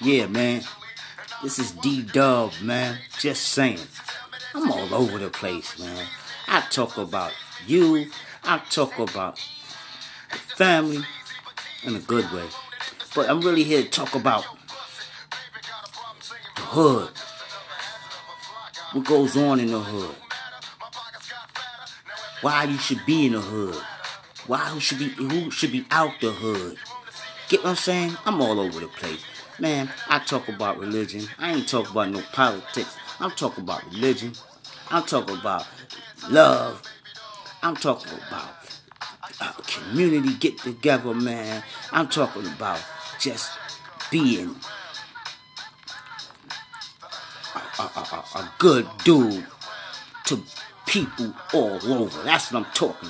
Yeah, man. This is D Dub, man. Just saying. I'm all over the place, man. I talk about you. I talk about family in a good way. But I'm really here to talk about the hood. What goes on in the hood. Why you should be in the hood. Why who should be who should be out the hood. Get what I'm saying? I'm all over the place. Man, I talk about religion. I ain't talk about no politics. I'm talking about religion. I'm talking about love. I'm talking about uh, community get together, man. I'm talking about just being a, a, a, a good dude to people all over. That's what I'm talking